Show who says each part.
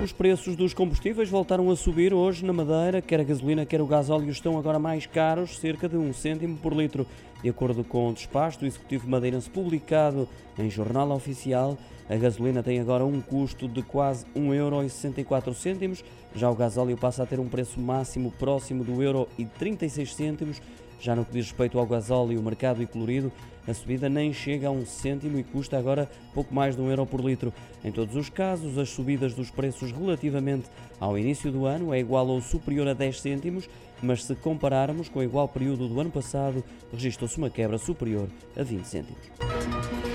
Speaker 1: Os preços dos combustíveis voltaram a subir hoje na Madeira. Quer a gasolina, quer o gasóleo estão agora mais caros, cerca de um cêntimo por litro. De acordo com o despacho do Executivo Madeirense publicado em Jornal Oficial, a gasolina tem agora um custo de quase 1,64€, já o gasóleo passa a ter um preço máximo próximo do euro e 36 cêntimos. Já no que diz respeito ao gasóleo mercado e colorido, a subida nem chega a um cêntimo e custa agora pouco mais de um euro por litro. Em todos os casos, as subidas dos preços relativamente ao início do ano é igual ou superior a 10 cêntimos, mas se compararmos com o igual período do ano passado, registrou-se uma quebra superior a 20 cêntimos.